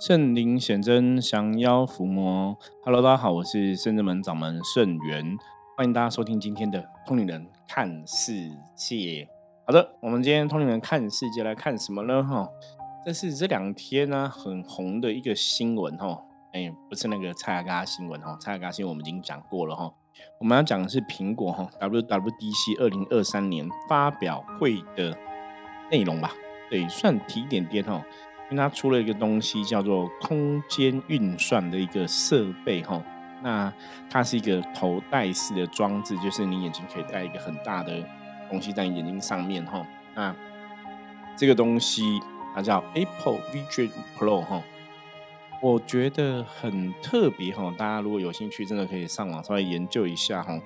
圣灵显真，降妖伏魔。Hello，大家好，我是圣真门掌门圣元，欢迎大家收听今天的通灵人看世界。好的，我们今天通灵人看世界来看什么呢？哈，这是这两天呢很红的一个新闻哈。哎，不是那个蔡阿嘎新闻哈，蔡阿嘎新闻我们已经讲过了哈。我们要讲的是苹果哈，WWDC 二零二三年发表会的内容吧？对，算提点点哈。因为它出了一个东西叫做空间运算的一个设备哈，那它是一个头戴式的装置，就是你眼睛可以戴一个很大的东西在你眼睛上面哈。那这个东西它叫 Apple Vision Pro 哈，我觉得很特别哈，大家如果有兴趣，真的可以上网稍微研究一下哈。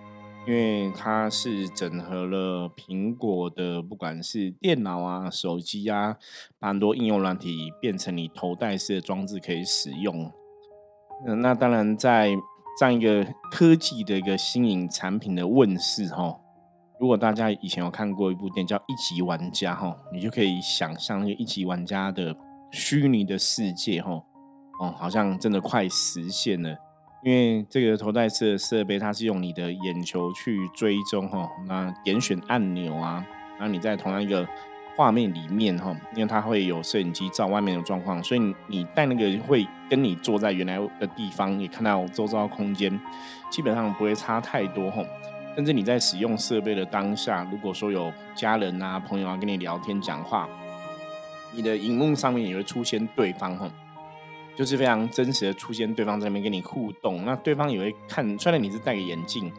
因为它是整合了苹果的，不管是电脑啊、手机啊，把很多应用软体变成你头戴式的装置可以使用。嗯，那当然在这样一个科技的一个新颖产品的问世哈，如果大家以前有看过一部电影叫《一级玩家》哈，你就可以想象那个一级玩家的虚拟的世界哈，哦，好像真的快实现了。因为这个头戴式的设备，它是用你的眼球去追踪哈，那点选按钮啊，然后你在同样一个画面里面哈，因为它会有摄影机照外面的状况，所以你戴那个会跟你坐在原来的地方，也看到周遭空间，基本上不会差太多哈。甚至你在使用设备的当下，如果说有家人啊、朋友啊跟你聊天讲话，你的荧幕上面也会出现对方哈。就是非常真实的出现，对方在那边跟你互动，那对方也会看，虽然你是戴个眼镜，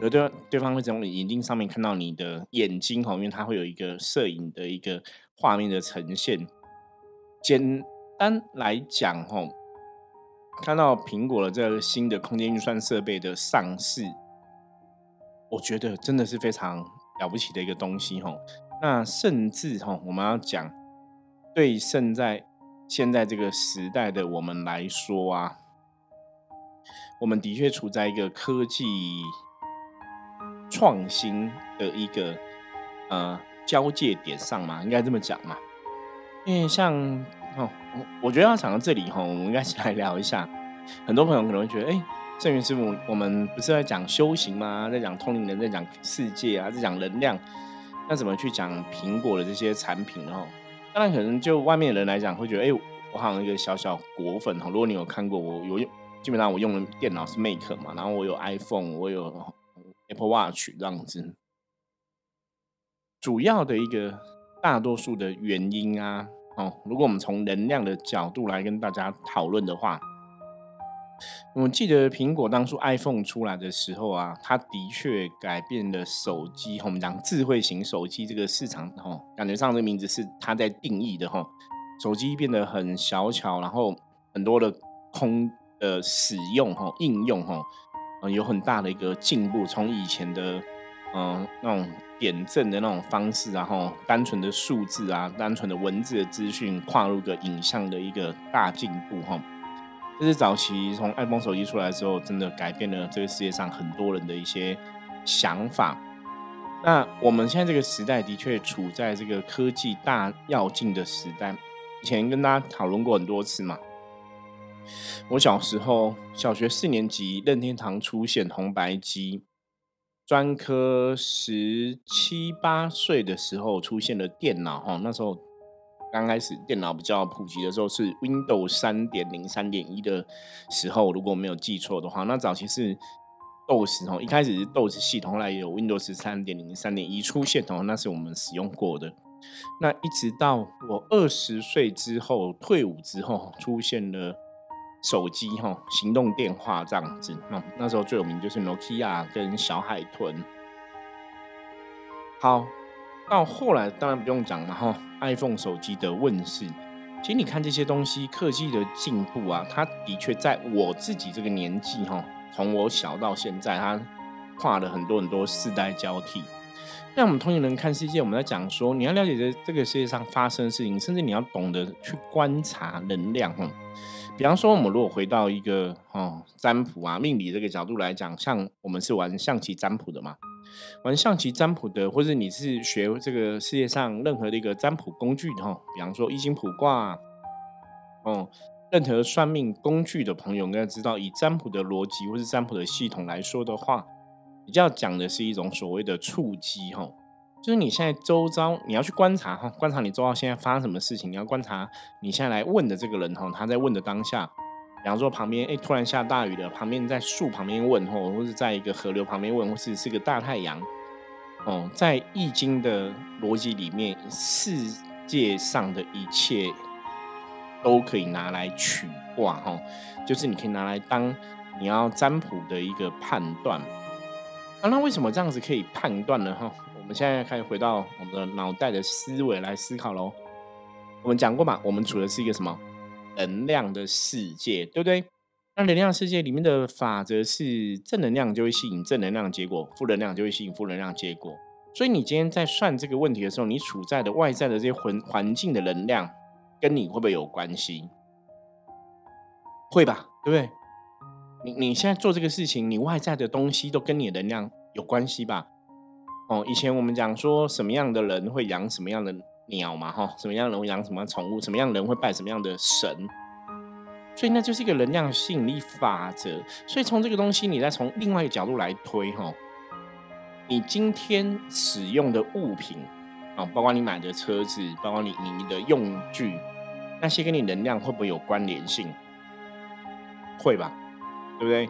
有对对方会从你眼镜上面看到你的眼睛哈，因为它会有一个摄影的一个画面的呈现。简单来讲哈，看到苹果的这个新的空间运算设备的上市，我觉得真的是非常了不起的一个东西哈。那甚至哈，我们要讲对现在。现在这个时代的我们来说啊，我们的确处在一个科技创新的一个呃交界点上嘛，应该这么讲嘛。因为像哦，我我觉得要讲到这里哈，我们应该先来聊一下。很多朋友可能会觉得，哎，圣元师傅，我们不是在讲修行吗？在讲通灵人，在讲世界啊，在讲能量，那怎么去讲苹果的这些产品哦？当然，可能就外面的人来讲，会觉得，哎，我好像一个小小果粉哈。如果你有看过我，有用，基本上我用的电脑是 Mac 嘛，然后我有 iPhone，我有 Apple Watch 这样子。主要的一个大多数的原因啊，哦，如果我们从能量的角度来跟大家讨论的话。我记得苹果当初 iPhone 出来的时候啊，它的确改变了手机，我们讲智慧型手机这个市场，哈，感觉上这个名字是它在定义的，哈，手机变得很小巧，然后很多的空的使用，哈，应用，哈，嗯，有很大的一个进步，从以前的，嗯，那种点阵的那种方式，然后单纯的数字啊，单纯的文字的资讯，跨入个影像的一个大进步，哈。这是早期从 iPhone 手机出来之后，真的改变了这个世界上很多人的一些想法。那我们现在这个时代的确处在这个科技大跃进的时代。以前跟大家讨论过很多次嘛。我小时候小学四年级，任天堂出现红白机；专科十七八岁的时候出现了电脑，哈，那时候。刚开始电脑比较普及的时候是 Windows 三点零、三点一的时候，如果没有记错的话，那早期是 DOS 哦，一开始是 DOS 系统，后来有 Windows 三点零、三点一出现哦，那是我们使用过的。那一直到我二十岁之后退伍之后，出现了手机哈，行动电话这样子。那那时候最有名就是 Nokia 跟小海豚。好。到后来当然不用讲了哈，iPhone 手机的问世，其实你看这些东西科技的进步啊，它的确在我自己这个年纪哈，从我小到现在，它跨了很多很多世代交替。那我们通常人看世界，我们在讲说，你要了解这这个世界上发生的事情，甚至你要懂得去观察能量哈。比方说，我们如果回到一个哦占卜啊命理这个角度来讲，像我们是玩象棋占卜的嘛。玩象棋占卜的，或者你是学这个世界上任何的一个占卜工具的哈，比方说易经卜卦，哦，任何算命工具的朋友应该知道，以占卜的逻辑或是占卜的系统来说的话，比较讲的是一种所谓的触机哈，就是你现在周遭你要去观察哈，观察你周遭现在发生什么事情，你要观察你现在来问的这个人哈，他在问的当下，比方说旁边哎突然下大雨了，旁边在树旁边问吼，或者在一个河流旁边问，或是是个大太阳哦，在易经的逻辑里面，世界上的一切。都可以拿来取卦哈，就是你可以拿来当你要占卜的一个判断。啊，那为什么这样子可以判断呢？哈，我们现在开始回到我们的脑袋的思维来思考喽。我们讲过嘛，我们处的是一个什么能量的世界，对不对？那能量世界里面的法则是正能量就会吸引正能量结果，负能量就会吸引负能量结果。所以你今天在算这个问题的时候，你处在的外在的这些环环境的能量。跟你会不会有关系？会吧，对不对？你你现在做这个事情，你外在的东西都跟你的能量有关系吧？哦，以前我们讲说什么样的人会养什么样的鸟嘛，哈，什么样人养什么宠物，什么样人会拜什么样的神，所以那就是一个能量吸引力法则。所以从这个东西，你再从另外一个角度来推，哈，你今天使用的物品。啊，包括你买的车子，包括你你的用具，那些跟你能量会不会有关联性？会吧，对不对？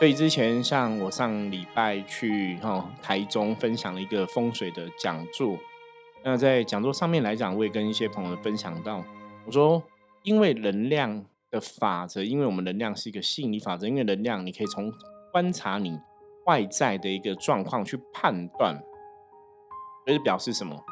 所以之前像我上礼拜去哈台中分享了一个风水的讲座，那在讲座上面来讲，我也跟一些朋友分享到，我说因为能量的法则，因为我们能量是一个吸引力法则，因为能量你可以从观察你外在的一个状况去判断，这是表示什么？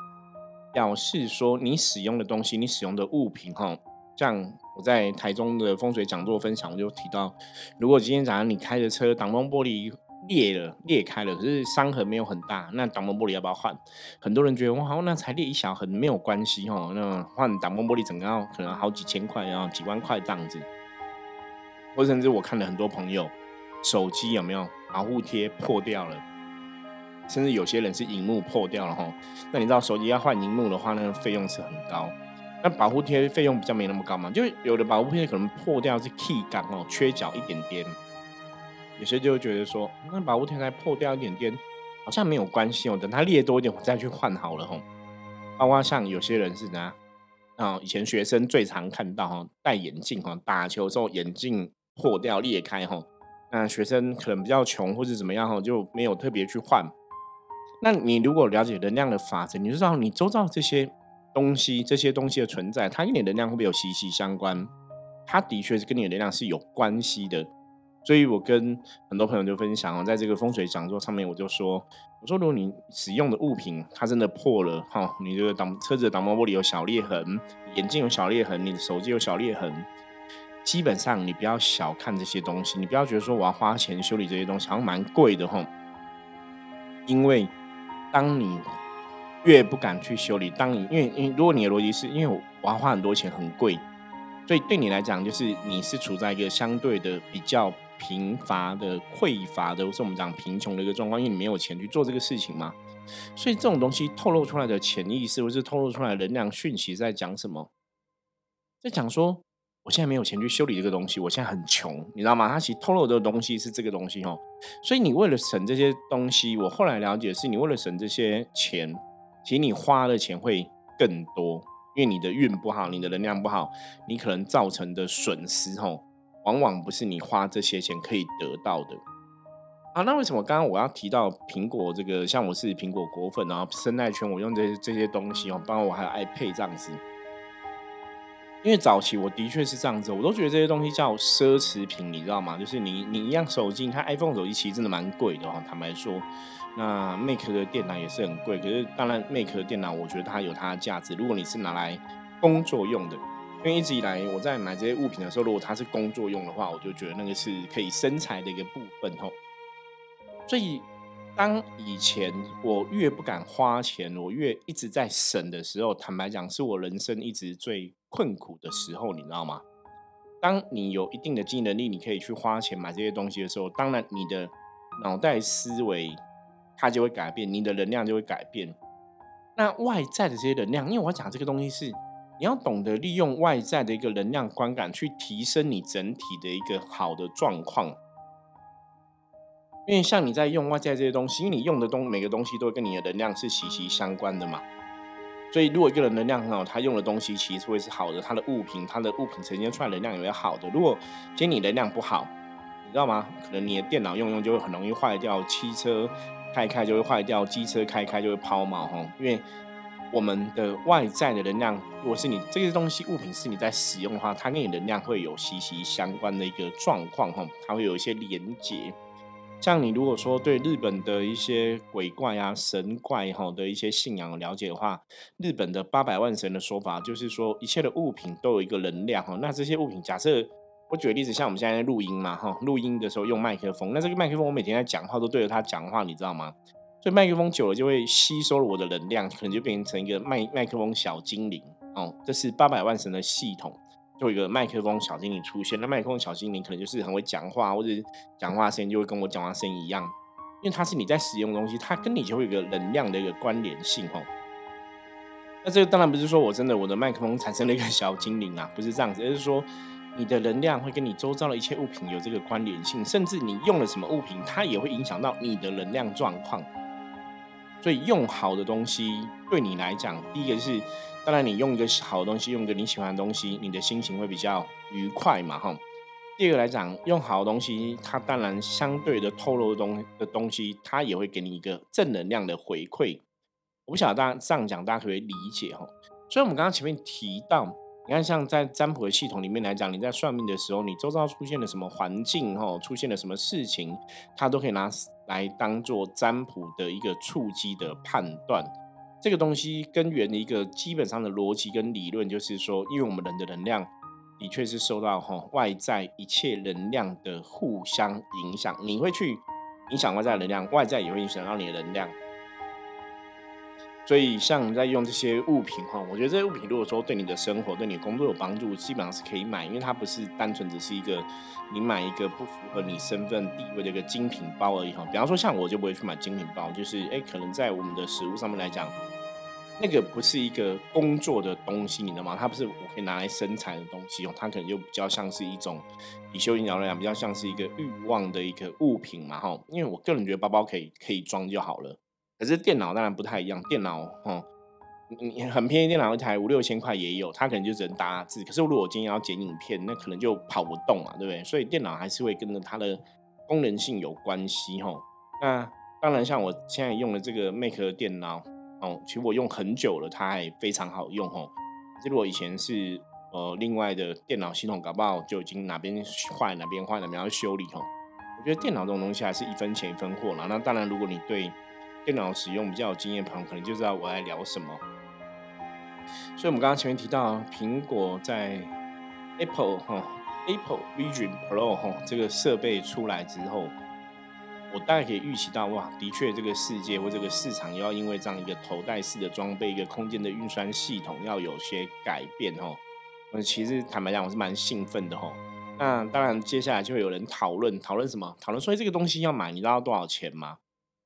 表示说，你使用的东西，你使用的物品，哈，像我在台中的风水讲座分享，我就提到，如果今天早上你开着车挡风玻璃裂了、裂开了，可是伤痕没有很大，那挡风玻璃要不要换？很多人觉得哇，那才裂一小痕，没有关系，哈，那换挡风玻璃整个要可能好几千块，然后几万块这样子。或甚至我看了很多朋友手机有没有保护贴破掉了。甚至有些人是荧幕破掉了哈，那你知道手机要换荧幕的话，那个费用是很高。那保护贴费用比较没那么高嘛，就有的保护贴可能破掉是 key 感哦，缺角一点点。有些就会觉得说，那保护贴才破掉一点点，好像没有关系哦，等它裂多一点我再去换好了哈。包括像有些人是哪啊，以前学生最常看到哈，戴眼镜哈，打球之后眼镜破掉裂开哈，那学生可能比较穷或者怎么样哈，就没有特别去换。那你如果了解能量的法则，你就知道你周遭这些东西、这些东西的存在，它跟你能量会不会有息息相关？它的确是跟你的能量是有关系的。所以我跟很多朋友就分享哦，在这个风水讲座上面，我就说，我说如果你使用的物品它真的破了，哈，你这个挡车子的挡风玻璃有小裂痕，眼镜有小裂痕，你的手机有小裂痕，基本上你不要小看这些东西，你不要觉得说我要花钱修理这些东西好像蛮贵的哈，因为。当你越不敢去修理，当你因为因为如果你的逻辑是因为我要花很多钱很贵，所以对你来讲就是你是处在一个相对的比较贫乏的匮乏的，或是我们讲贫穷的一个状况，因为你没有钱去做这个事情嘛。所以这种东西透露出来的潜意识，或是透露出来能量讯息，在讲什么？在讲说。我现在没有钱去修理这个东西，我现在很穷，你知道吗？它其实透露的东西是这个东西哦，所以你为了省这些东西，我后来了解是你为了省这些钱，其实你花的钱会更多，因为你的运不好，你的能量不好，你可能造成的损失哦，往往不是你花这些钱可以得到的。啊，那为什么刚刚我要提到苹果这个？像我是苹果果粉然后，生态圈我用这些这些东西哦，包括我还有 iPad 这样子。因为早期我的确是这样子，我都觉得这些东西叫奢侈品，你知道吗？就是你你一样手机，你看 iPhone 手机其实真的蛮贵的哦。坦白说，那 Make 的电脑也是很贵。可是当然，Make 的电脑我觉得它有它的价值。如果你是拿来工作用的，因为一直以来我在买这些物品的时候，如果它是工作用的话，我就觉得那个是可以生财的一个部分哦。所以当以前我越不敢花钱，我越一直在省的时候，坦白讲，是我人生一直最。困苦的时候，你知道吗？当你有一定的经济能力，你可以去花钱买这些东西的时候，当然你的脑袋思维它就会改变，你的能量就会改变。那外在的这些能量，因为我讲这个东西是你要懂得利用外在的一个能量观感，去提升你整体的一个好的状况。因为像你在用外在这些东西，因为你用的东每个东西都会跟你的能量是息息相关的嘛。所以如果一个人能量很好，他用的东西其实会是好的，他的物品，他的物品呈现出来能量也会好的。如果今天你能量不好，你知道吗？可能你的电脑用用就会很容易坏掉，汽车开开就会坏掉，机车开开就会抛锚哈。因为我们的外在的能量，如果是你这些东西物品是你在使用的话，它跟你能量会有息息相关的一个状况哈，它会有一些连接。像你如果说对日本的一些鬼怪啊、神怪哈的一些信仰了解的话，日本的八百万神的说法就是说，一切的物品都有一个能量哈。那这些物品，假设我举个例子，像我们现在录音嘛哈，录音的时候用麦克风，那这个麦克风我每天在讲话都对着它讲话，你知道吗？所以麦克风久了就会吸收了我的能量，可能就变成一个麦麦克风小精灵哦。这是八百万神的系统。就有一个麦克风小精灵出现，那麦克风小精灵可能就是很会讲话，或者讲话声音就会跟我讲话声音一样，因为它是你在使用的东西，它跟你就会有一个能量的一个关联性哦。那这个当然不是说我真的我的麦克风产生了一个小精灵啊，不是这样子，而是说你的能量会跟你周遭的一切物品有这个关联性，甚至你用了什么物品，它也会影响到你的能量状况。所以用好的东西对你来讲，第一个是。当然，你用一个好的东西，用一个你喜欢的东西，你的心情会比较愉快嘛，哈。第二个来讲，用好的东西，它当然相对的透露的东的东西，它也会给你一个正能量的回馈。我不晓得大家这样讲，大家可不可以理解哈。所以，我们刚刚前面提到，你看，像在占卜的系统里面来讲，你在算命的时候，你周遭出现了什么环境，哈，出现了什么事情，它都可以拿来当做占卜的一个触机的判断。这个东西根源的一个基本上的逻辑跟理论，就是说，因为我们人的能量的确是受到哈外在一切能量的互相影响，你会去影响外在能量，外在也会影响到你的能量。所以，像在用这些物品哈，我觉得这些物品如果说对你的生活、对你工作有帮助，基本上是可以买，因为它不是单纯只是一个你买一个不符合你身份地位的一个精品包而已哈。比方说，像我就不会去买精品包，就是哎，可能在我们的食物上面来讲。那个不是一个工作的东西，你知道吗？它不是我可以拿来生产的东西哦，它可能就比较像是一种，以修行角来讲，比较像是一个欲望的一个物品嘛，哈。因为我个人觉得包包可以可以装就好了，可是电脑当然不太一样，电脑哦，你很便宜电脑一台五六千块也有，它可能就只能打字。可是如果我今天要剪影片，那可能就跑不动啊，对不对？所以电脑还是会跟着它的功能性有关系，哈。那当然，像我现在用的这个 Mac 电脑。哦，其实我用很久了，它还非常好用哦。如果以前是呃另外的电脑系统，搞不好就已经哪边坏哪边坏哪边要修理哦。我觉得电脑这种东西还是一分钱一分货啦。那当然，如果你对电脑使用比较有经验朋友，可能就知道我在聊什么。所以，我们刚刚前面提到，苹果在 Apple 哈 Apple Vision Pro 哈这个设备出来之后。我大概可以预期到，哇，的确，这个世界或这个市场要因为这样一个头戴式的装备，一个空间的运算系统要有些改变，哦。我其实坦白讲，我是蛮兴奋的，哦。那当然，接下来就会有人讨论，讨论什么？讨论说这个东西要买，你知道多少钱吗？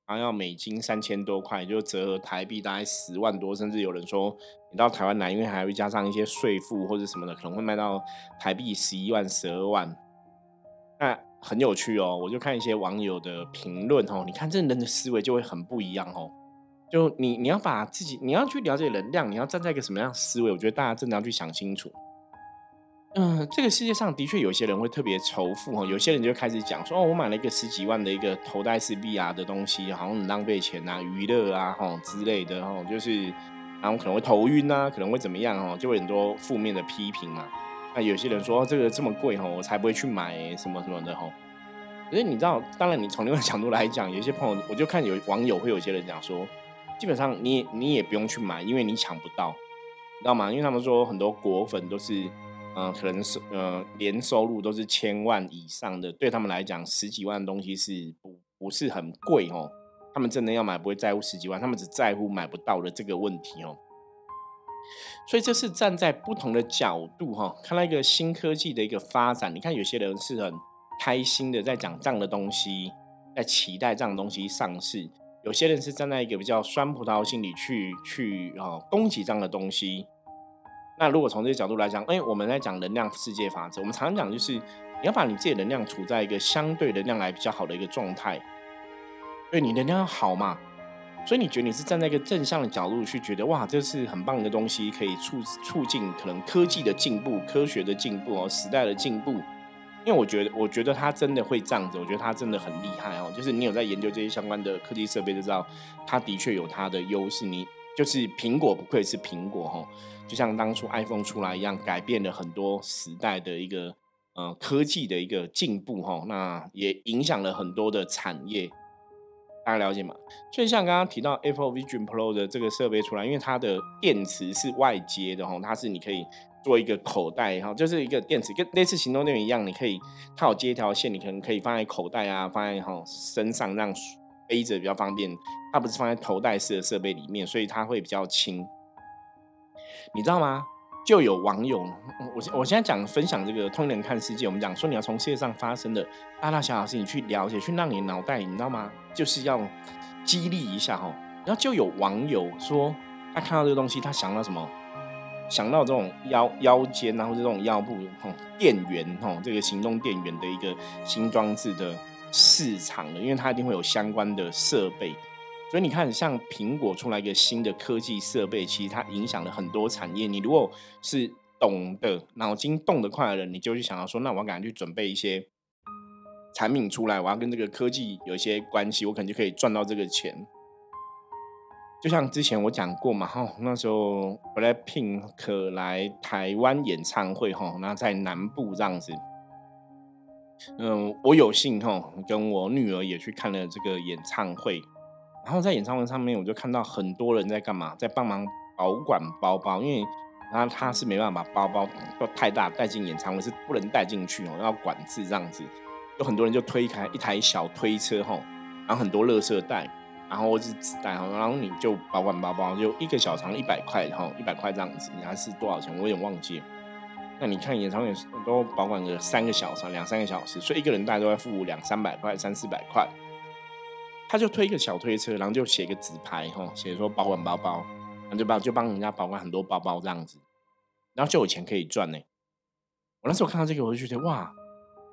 然后要美金三千多块，就折合台币大概十万多，甚至有人说，你到台湾来，因为还会加上一些税负或者什么的，可能会卖到台币十一万、十二万。那很有趣哦，我就看一些网友的评论哦，你看这人的思维就会很不一样哦。就你你要把自己，你要去了解能量，你要站在一个什么样的思维？我觉得大家真的要去想清楚。嗯，这个世界上的确有些人会特别仇富哦，有些人就开始讲说，哦，我买了一个十几万的一个头戴式 VR 的东西，好像很浪费钱啊，娱乐啊，哈之类的哦，就是然后可能会头晕啊，可能会怎么样哦，就会很多负面的批评嘛。那有些人说这个这么贵哈，我才不会去买什么什么的哈。可是你知道，当然你从另外角度来讲，有些朋友我就看有网友会有些人讲说，基本上你你也不用去买，因为你抢不到，你知道吗？因为他们说很多果粉都是，嗯，可能是呃年收入都是千万以上的，对他们来讲十几万的东西是不不是很贵哦。他们真的要买不会在乎十几万，他们只在乎买不到的这个问题哦。所以这是站在不同的角度哈，看到一个新科技的一个发展。你看有些人是很开心的在讲这样的东西，在期待这样的东西上市；有些人是站在一个比较酸葡萄心理去去啊攻击这样的东西。那如果从这个角度来讲，因为我们在讲能量世界法则，我们常常讲就是你要把你自己的能量处在一个相对能量来比较好的一个状态，对你能量要好嘛。所以你觉得你是站在一个正向的角度去觉得哇，这是很棒的东西，可以促促进可能科技的进步、科学的进步哦，时代的进步。因为我觉得，我觉得它真的会这样子，我觉得它真的很厉害哦。就是你有在研究这些相关的科技设备，就知道它的确有它的优势。你就是苹果不愧是苹果哈，就像当初 iPhone 出来一样，改变了很多时代的一个呃科技的一个进步哈，那也影响了很多的产业。大家了解吗？所以像刚刚提到 Apple Vision Pro 的这个设备出来，因为它的电池是外接的哈，它是你可以做一个口袋哈，就是一个电池跟类似行动电源一样，你可以它有接一条线，你可能可以放在口袋啊，放在哈身上让背着比较方便。它不是放在头戴式的设备里面，所以它会比较轻。你知道吗？就有网友，我我现在讲分享这个通人看世界，我们讲说你要从世界上发生的大大小小事情去了解，去让你脑袋，你知道吗？就是要激励一下哈。然后就有网友说，他看到这个东西，他想到什么？想到这种腰腰间啊，或者这种腰部哈电源哈，这个行动电源的一个新装置的市场了，因为它一定会有相关的设备。所以你看，像苹果出来一个新的科技设备，其实它影响了很多产业。你如果是懂得脑筋动得快的人，你就去想要说，那我要赶紧去准备一些产品出来，我要跟这个科技有一些关系，我可能就可以赚到这个钱。就像之前我讲过嘛，哈，那时候 Blackpink 来台湾演唱会，哈，那在南部这样子，嗯，我有幸哈跟我女儿也去看了这个演唱会。然后在演唱会上面，我就看到很多人在干嘛，在帮忙保管包包，因为然后他是没办法把包包都太大带进演唱会，是不能带进去哦，要管制这样子。有很多人就推开一台小推车吼，然后很多垃圾袋，然后或是纸袋哈，然后你就保管包包，就一个小长一百块哈，一百块这样子，你还是多少钱？我有点忘记。那你看演唱会都保管个三个小时，两三个小时，所以一个人大概都要付两三百块、三四百块。他就推一个小推车，然后就写一个纸牌，哈，写说保管包包，然后就帮就帮人家保管很多包包这样子，然后就有钱可以赚呢。我那时候看到这个，我就觉得哇，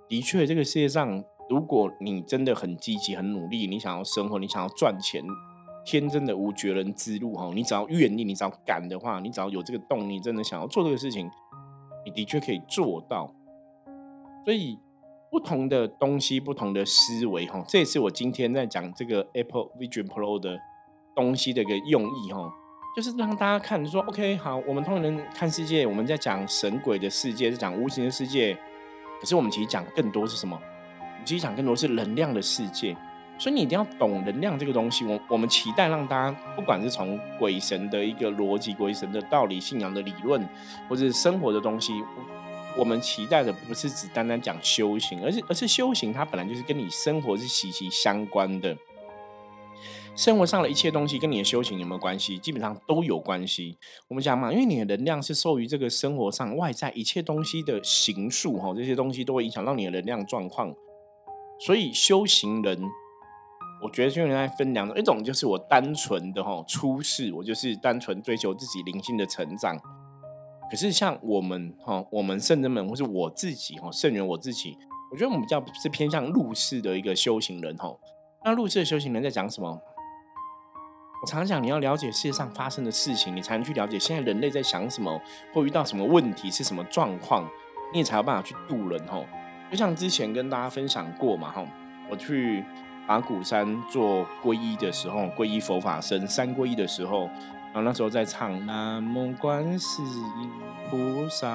的确，这个世界上，如果你真的很积极、很努力，你想要生活，你想要赚钱，天真的无绝人之路哈。你只要愿意，你只要敢的话，你只要有这个动力，真的想要做这个事情，你的确可以做到。所以。不同的东西，不同的思维，哈，这也是我今天在讲这个 Apple Vision Pro 的东西的一个用意，哈，就是让大家看，说 OK，好，我们通常人看世界，我们在讲神鬼的世界，是讲无形的世界，可是我们其实讲更多是什么？其实讲更多是能量的世界，所以你一定要懂能量这个东西。我我们期待让大家，不管是从鬼神的一个逻辑、鬼神的道理、信仰的理论，或者是生活的东西。我们期待的不是只单单讲修行，而是而是修行，它本来就是跟你生活是息息相关的。生活上的一切东西跟你的修行有没有关系？基本上都有关系。我们讲嘛，因为你的能量是受于这个生活上外在一切东西的形数哈，这些东西都会影响到你的能量状况。所以修行人，我觉得修行人分两种，一种就是我单纯的哈出世，我就是单纯追求自己灵性的成长。可是像我们哈，我们圣人们，或是我自己哈，圣人我自己，我觉得我们比较是偏向入世的一个修行人哈。那入世的修行人在讲什么？我常常讲，你要了解世界上发生的事情，你才能去了解现在人类在想什么，或遇到什么问题是什么状况，你也才有办法去渡人哈。就像之前跟大家分享过嘛哈，我去法鼓山做皈依的时候，皈依佛法僧三皈依的时候。然后那时候在唱南无观世音菩萨，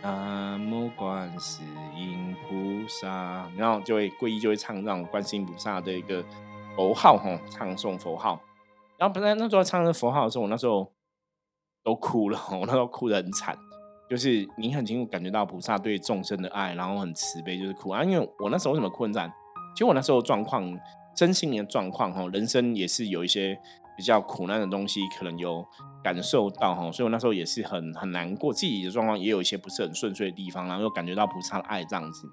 南无观世音菩萨，然后就会皈依，就会唱这种观世音菩萨的一个佛号，哈，唱诵佛号。然后本来那时候唱这佛号的时候，我那时候都哭了，我那时候哭得很惨，就是你很清楚感觉到菩萨对众生的爱，然后很慈悲，就是哭啊。因为我那时候为什么困难？其实我那时候状况，真心的状况，哈，人生也是有一些。比较苦难的东西，可能有感受到哈，所以我那时候也是很很难过，自己的状况也有一些不是很顺遂的地方，然后又感觉到菩萨的爱这样子。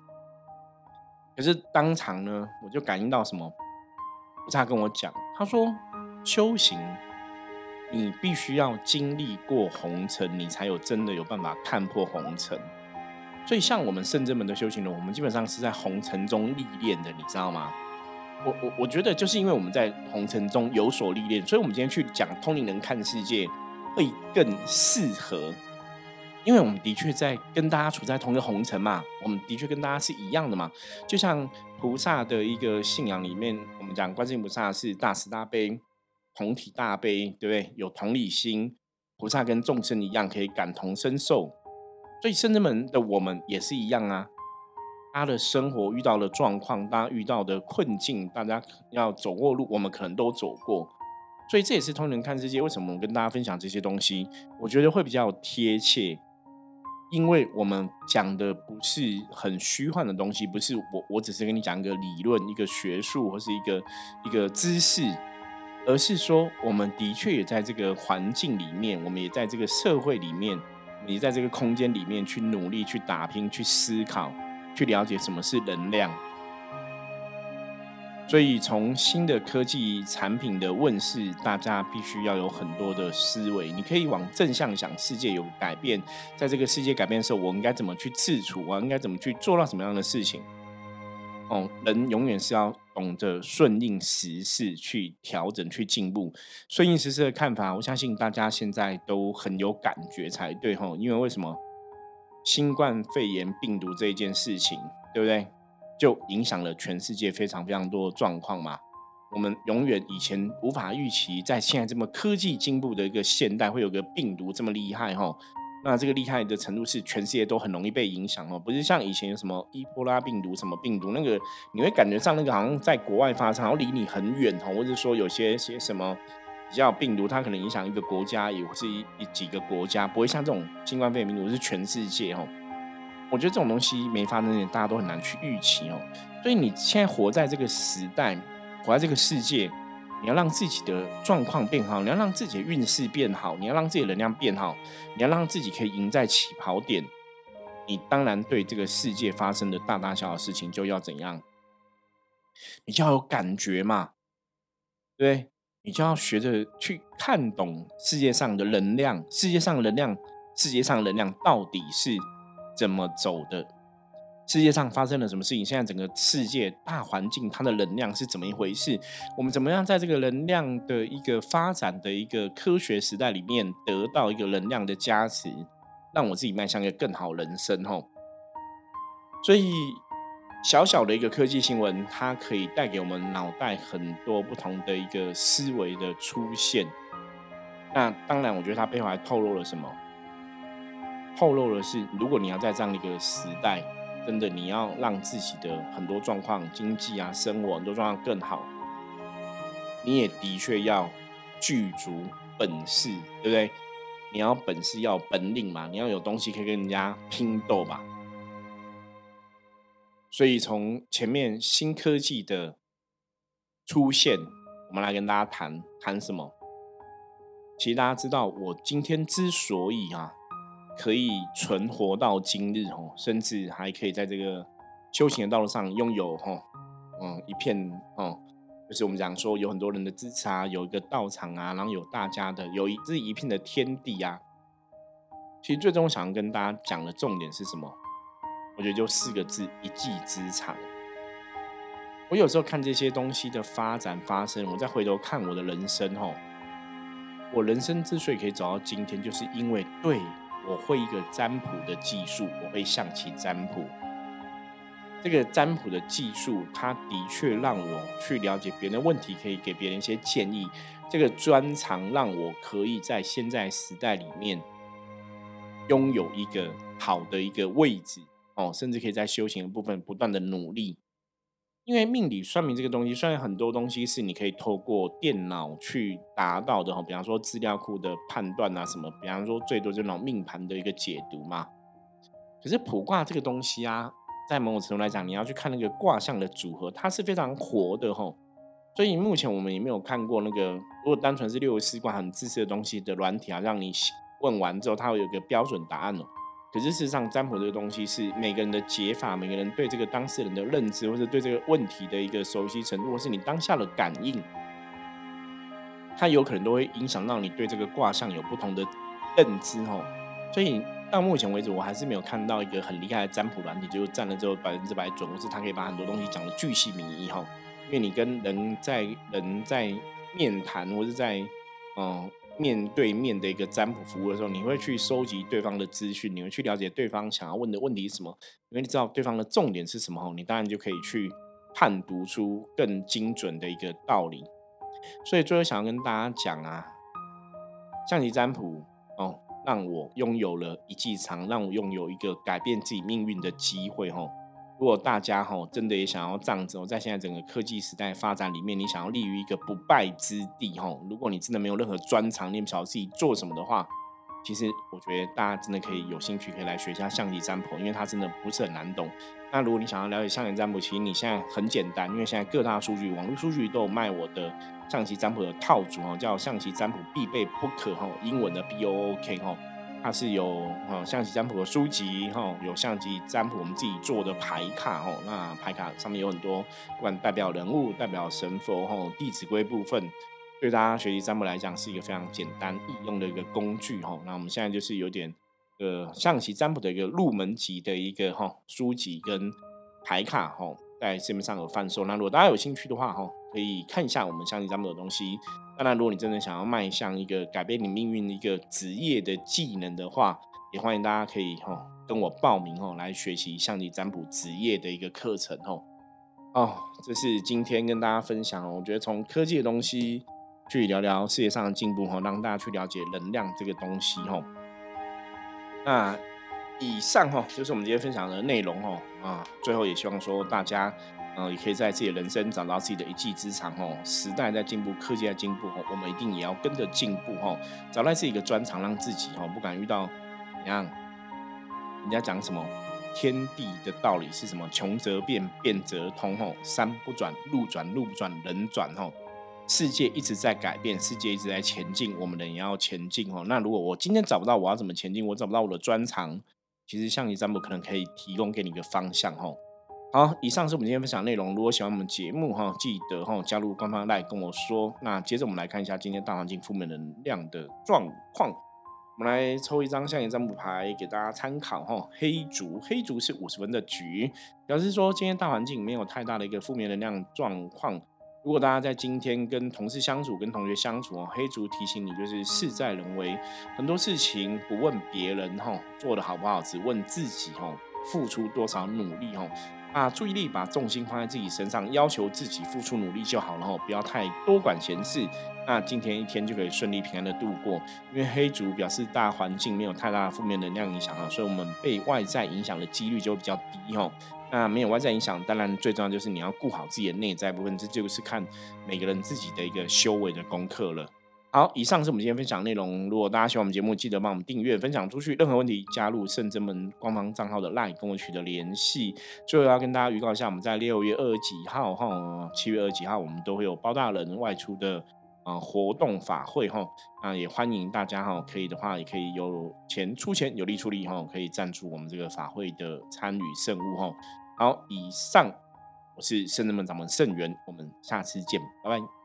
可是当场呢，我就感应到什么？菩萨跟我讲，他说修行你必须要经历过红尘，你才有真的有办法看破红尘。所以，像我们圣真门的修行人，我们基本上是在红尘中历练的，你知道吗？我我我觉得，就是因为我们在红尘中有所历练，所以我们今天去讲通灵人看世界会更适合。因为我们的确在跟大家处在同一个红尘嘛，我们的确跟大家是一样的嘛。就像菩萨的一个信仰里面，我们讲观世音菩萨是大慈大悲、同体大悲，对不对？有同理心，菩萨跟众生一样可以感同身受。所以圣人们的我们也是一样啊。他的生活遇到的状况，大家遇到的困境，大家要走过路，我们可能都走过。所以这也是通人看世界为什么我跟大家分享这些东西，我觉得会比较贴切。因为我们讲的不是很虚幻的东西，不是我我只是跟你讲一个理论、一个学术或是一个一个知识，而是说我们的确也在这个环境里面，我们也在这个社会里面，你在这个空间里面去努力、去打拼、去思考、去了解什么是能量。所以，从新的科技产品的问世，大家必须要有很多的思维。你可以往正向想，世界有改变，在这个世界改变的时候，我应该怎么去自处？我应该怎么去做到什么样的事情？哦，人永远是要懂得顺应时势去调整、去进步。顺应时势的看法，我相信大家现在都很有感觉才对吼。因为为什么新冠肺炎病毒这一件事情，对不对？就影响了全世界非常非常多的状况嘛。我们永远以前无法预期，在现在这么科技进步的一个现代，会有个病毒这么厉害哈。那这个厉害的程度是全世界都很容易被影响哦，不是像以前有什么伊波拉病毒什么病毒，那个你会感觉上那个好像在国外发生，然后离你很远哦，或者说有些些什么比较病毒，它可能影响一个国家，也是一一几个国家，不会像这种新冠肺炎病毒是全世界哦。我觉得这种东西没发生，大家都很难去预期哦。所以你现在活在这个时代，活在这个世界，你要让自己的状况变好，你要让自己的运势变好，你要让自己的能量变好，你要让自己可以赢在起跑点。你当然对这个世界发生的大大小小事情就要怎样？你就要有感觉嘛，对你就要学着去看懂世界上的能量，世界上能量，世界上能量到底是。怎么走的？世界上发生了什么事情？现在整个世界大环境，它的能量是怎么一回事？我们怎么样在这个能量的一个发展的一个科学时代里面，得到一个能量的加持，让我自己迈向一个更好人生？吼！所以小小的一个科技新闻，它可以带给我们脑袋很多不同的一个思维的出现。那当然，我觉得它背后还透露了什么？透露的是，如果你要在这样的一个时代，真的你要让自己的很多状况、经济啊、生活很多状况更好，你也的确要具足本事，对不对？你要本事，要本领嘛，你要有东西可以跟人家拼斗吧。所以从前面新科技的出现，我们来跟大家谈谈什么？其实大家知道，我今天之所以啊。可以存活到今日哦，甚至还可以在这个修行的道路上拥有哈，嗯，一片哦，就是我们讲说有很多人的支持啊，有一个道场啊，然后有大家的，有一这一片的天地啊。其实最终想要跟大家讲的重点是什么？我觉得就四个字：一技之长。我有时候看这些东西的发展发生，我再回头看我的人生吼，我人生之所以可以走到今天，就是因为对。我会一个占卜的技术，我会象棋占卜。这个占卜的技术，它的确让我去了解别人的问题，可以给别人一些建议。这个专长让我可以在现在时代里面拥有一个好的一个位置哦，甚至可以在修行的部分不断的努力。因为命理算命这个东西，虽然很多东西是你可以透过电脑去达到的哈，比方说资料库的判断啊什么，比方说最多就那种命盘的一个解读嘛。可是卜卦这个东西啊，在某种程度来讲，你要去看那个卦象的组合，它是非常活的哈。所以目前我们也没有看过那个，如果单纯是六十四卦很自私的东西的软体啊，让你问完之后，它会有个标准答案哦。可是事实上，占卜这个东西是每个人的解法，每个人对这个当事人的认知，或者对这个问题的一个熟悉程度，或是你当下的感应。它有可能都会影响到你对这个卦象有不同的认知哦。所以到目前为止，我还是没有看到一个很厉害的占卜软体，就占了之后百分之百准，或是它可以把很多东西讲的巨细靡遗哈。因为你跟人在人在面谈，或是在嗯。面对面的一个占卜服务的时候，你会去收集对方的资讯，你会去了解对方想要问的问题是什么，因为你知道对方的重点是什么，你当然就可以去判读出更精准的一个道理。所以最后想要跟大家讲啊，象棋占卜哦，让我拥有了一技长，让我拥有一个改变自己命运的机会，吼。如果大家哈真的也想要这样子，在现在整个科技时代发展里面，你想要立于一个不败之地哈，如果你真的没有任何专长，你不晓得自己做什么的话，其实我觉得大家真的可以有兴趣可以来学一下象棋占卜，因为它真的不是很难懂。那如果你想要了解象棋占卜，其实你现在很简单，因为现在各大数据、网络数据都有卖我的象棋占卜的套组哈，叫象棋占卜必备不可哈，英文的 B O O K 哈。它是有哈象棋占卜的书籍哈，有象棋占卜我们自己做的牌卡哈，那牌卡上面有很多，不管代表人物、代表神佛哈，弟子规部分，对大家学习占卜来讲是一个非常简单易用的一个工具哈。那我们现在就是有点呃象棋占卜的一个入门级的一个哈书籍跟牌卡哈，在市面上有贩售。那如果大家有兴趣的话哈，可以看一下我们象棋占卜的东西。当然，如果你真的想要迈向一个改变你命运的一个职业的技能的话，也欢迎大家可以哈跟我报名哦，来学习象棋占卜职业的一个课程哦。哦，这是今天跟大家分享哦，我觉得从科技的东西去聊聊世界上的进步哈，让大家去了解能量这个东西哈。那以上哈就是我们今天分享的内容哦啊，最后也希望说大家。嗯，也可以在自己的人生找到自己的一技之长哦。时代在进步，科技在进步哦，我们一定也要跟着进步哦。找到自己一个专长，让自己哦不敢遇到怎样。人家讲什么天地的道理是什么？穷则变，变则通哦。山不转路转，路不转人转哦。世界一直在改变，世界一直在前进，我们人也要前进哦。那如果我今天找不到我要怎么前进，我找不到我的专长，其实像你占卜可能可以提供给你一个方向哦。好，以上是我们今天分享内容。如果喜欢我们节目哈，记得哈加入官方赖跟我说。那接着我们来看一下今天大环境负面能量的状况。我们来抽一张象棋占卜牌给大家参考哈。黑竹，黑竹是五十分的局，表示说今天大环境没有太大的一个负面能量状况。如果大家在今天跟同事相处、跟同学相处哦，黑竹提醒你就是事在人为，很多事情不问别人哈做的好不好，只问自己哈付出多少努力哈。把注意力、把重心放在自己身上，要求自己付出努力就好了哦，不要太多管闲事。那今天一天就可以顺利平安的度过。因为黑竹表示大环境没有太大的负面能量影响哈，所以我们被外在影响的几率就比较低哈。那没有外在影响，当然最重要就是你要顾好自己的内在部分，这就是看每个人自己的一个修为的功课了。好，以上是我们今天分享内容。如果大家喜欢我们节目，记得帮我们订阅、分享出去。任何问题，加入圣真门官方账号的 LINE 跟我取得联系。最后要跟大家预告一下，我们在六月二十几号哈，七月二十几号，我们都会有包大人外出的啊活动法会哈。那也欢迎大家哈，可以的话也可以有钱出钱，有力出力哈，可以赞助我们这个法会的参与圣物哈。好，以上我是圣真门掌门圣元，我们下次见，拜拜。